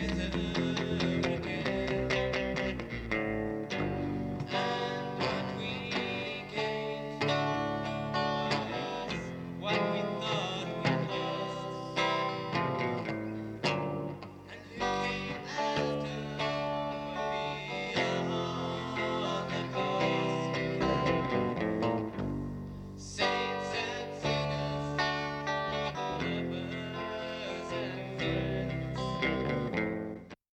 together.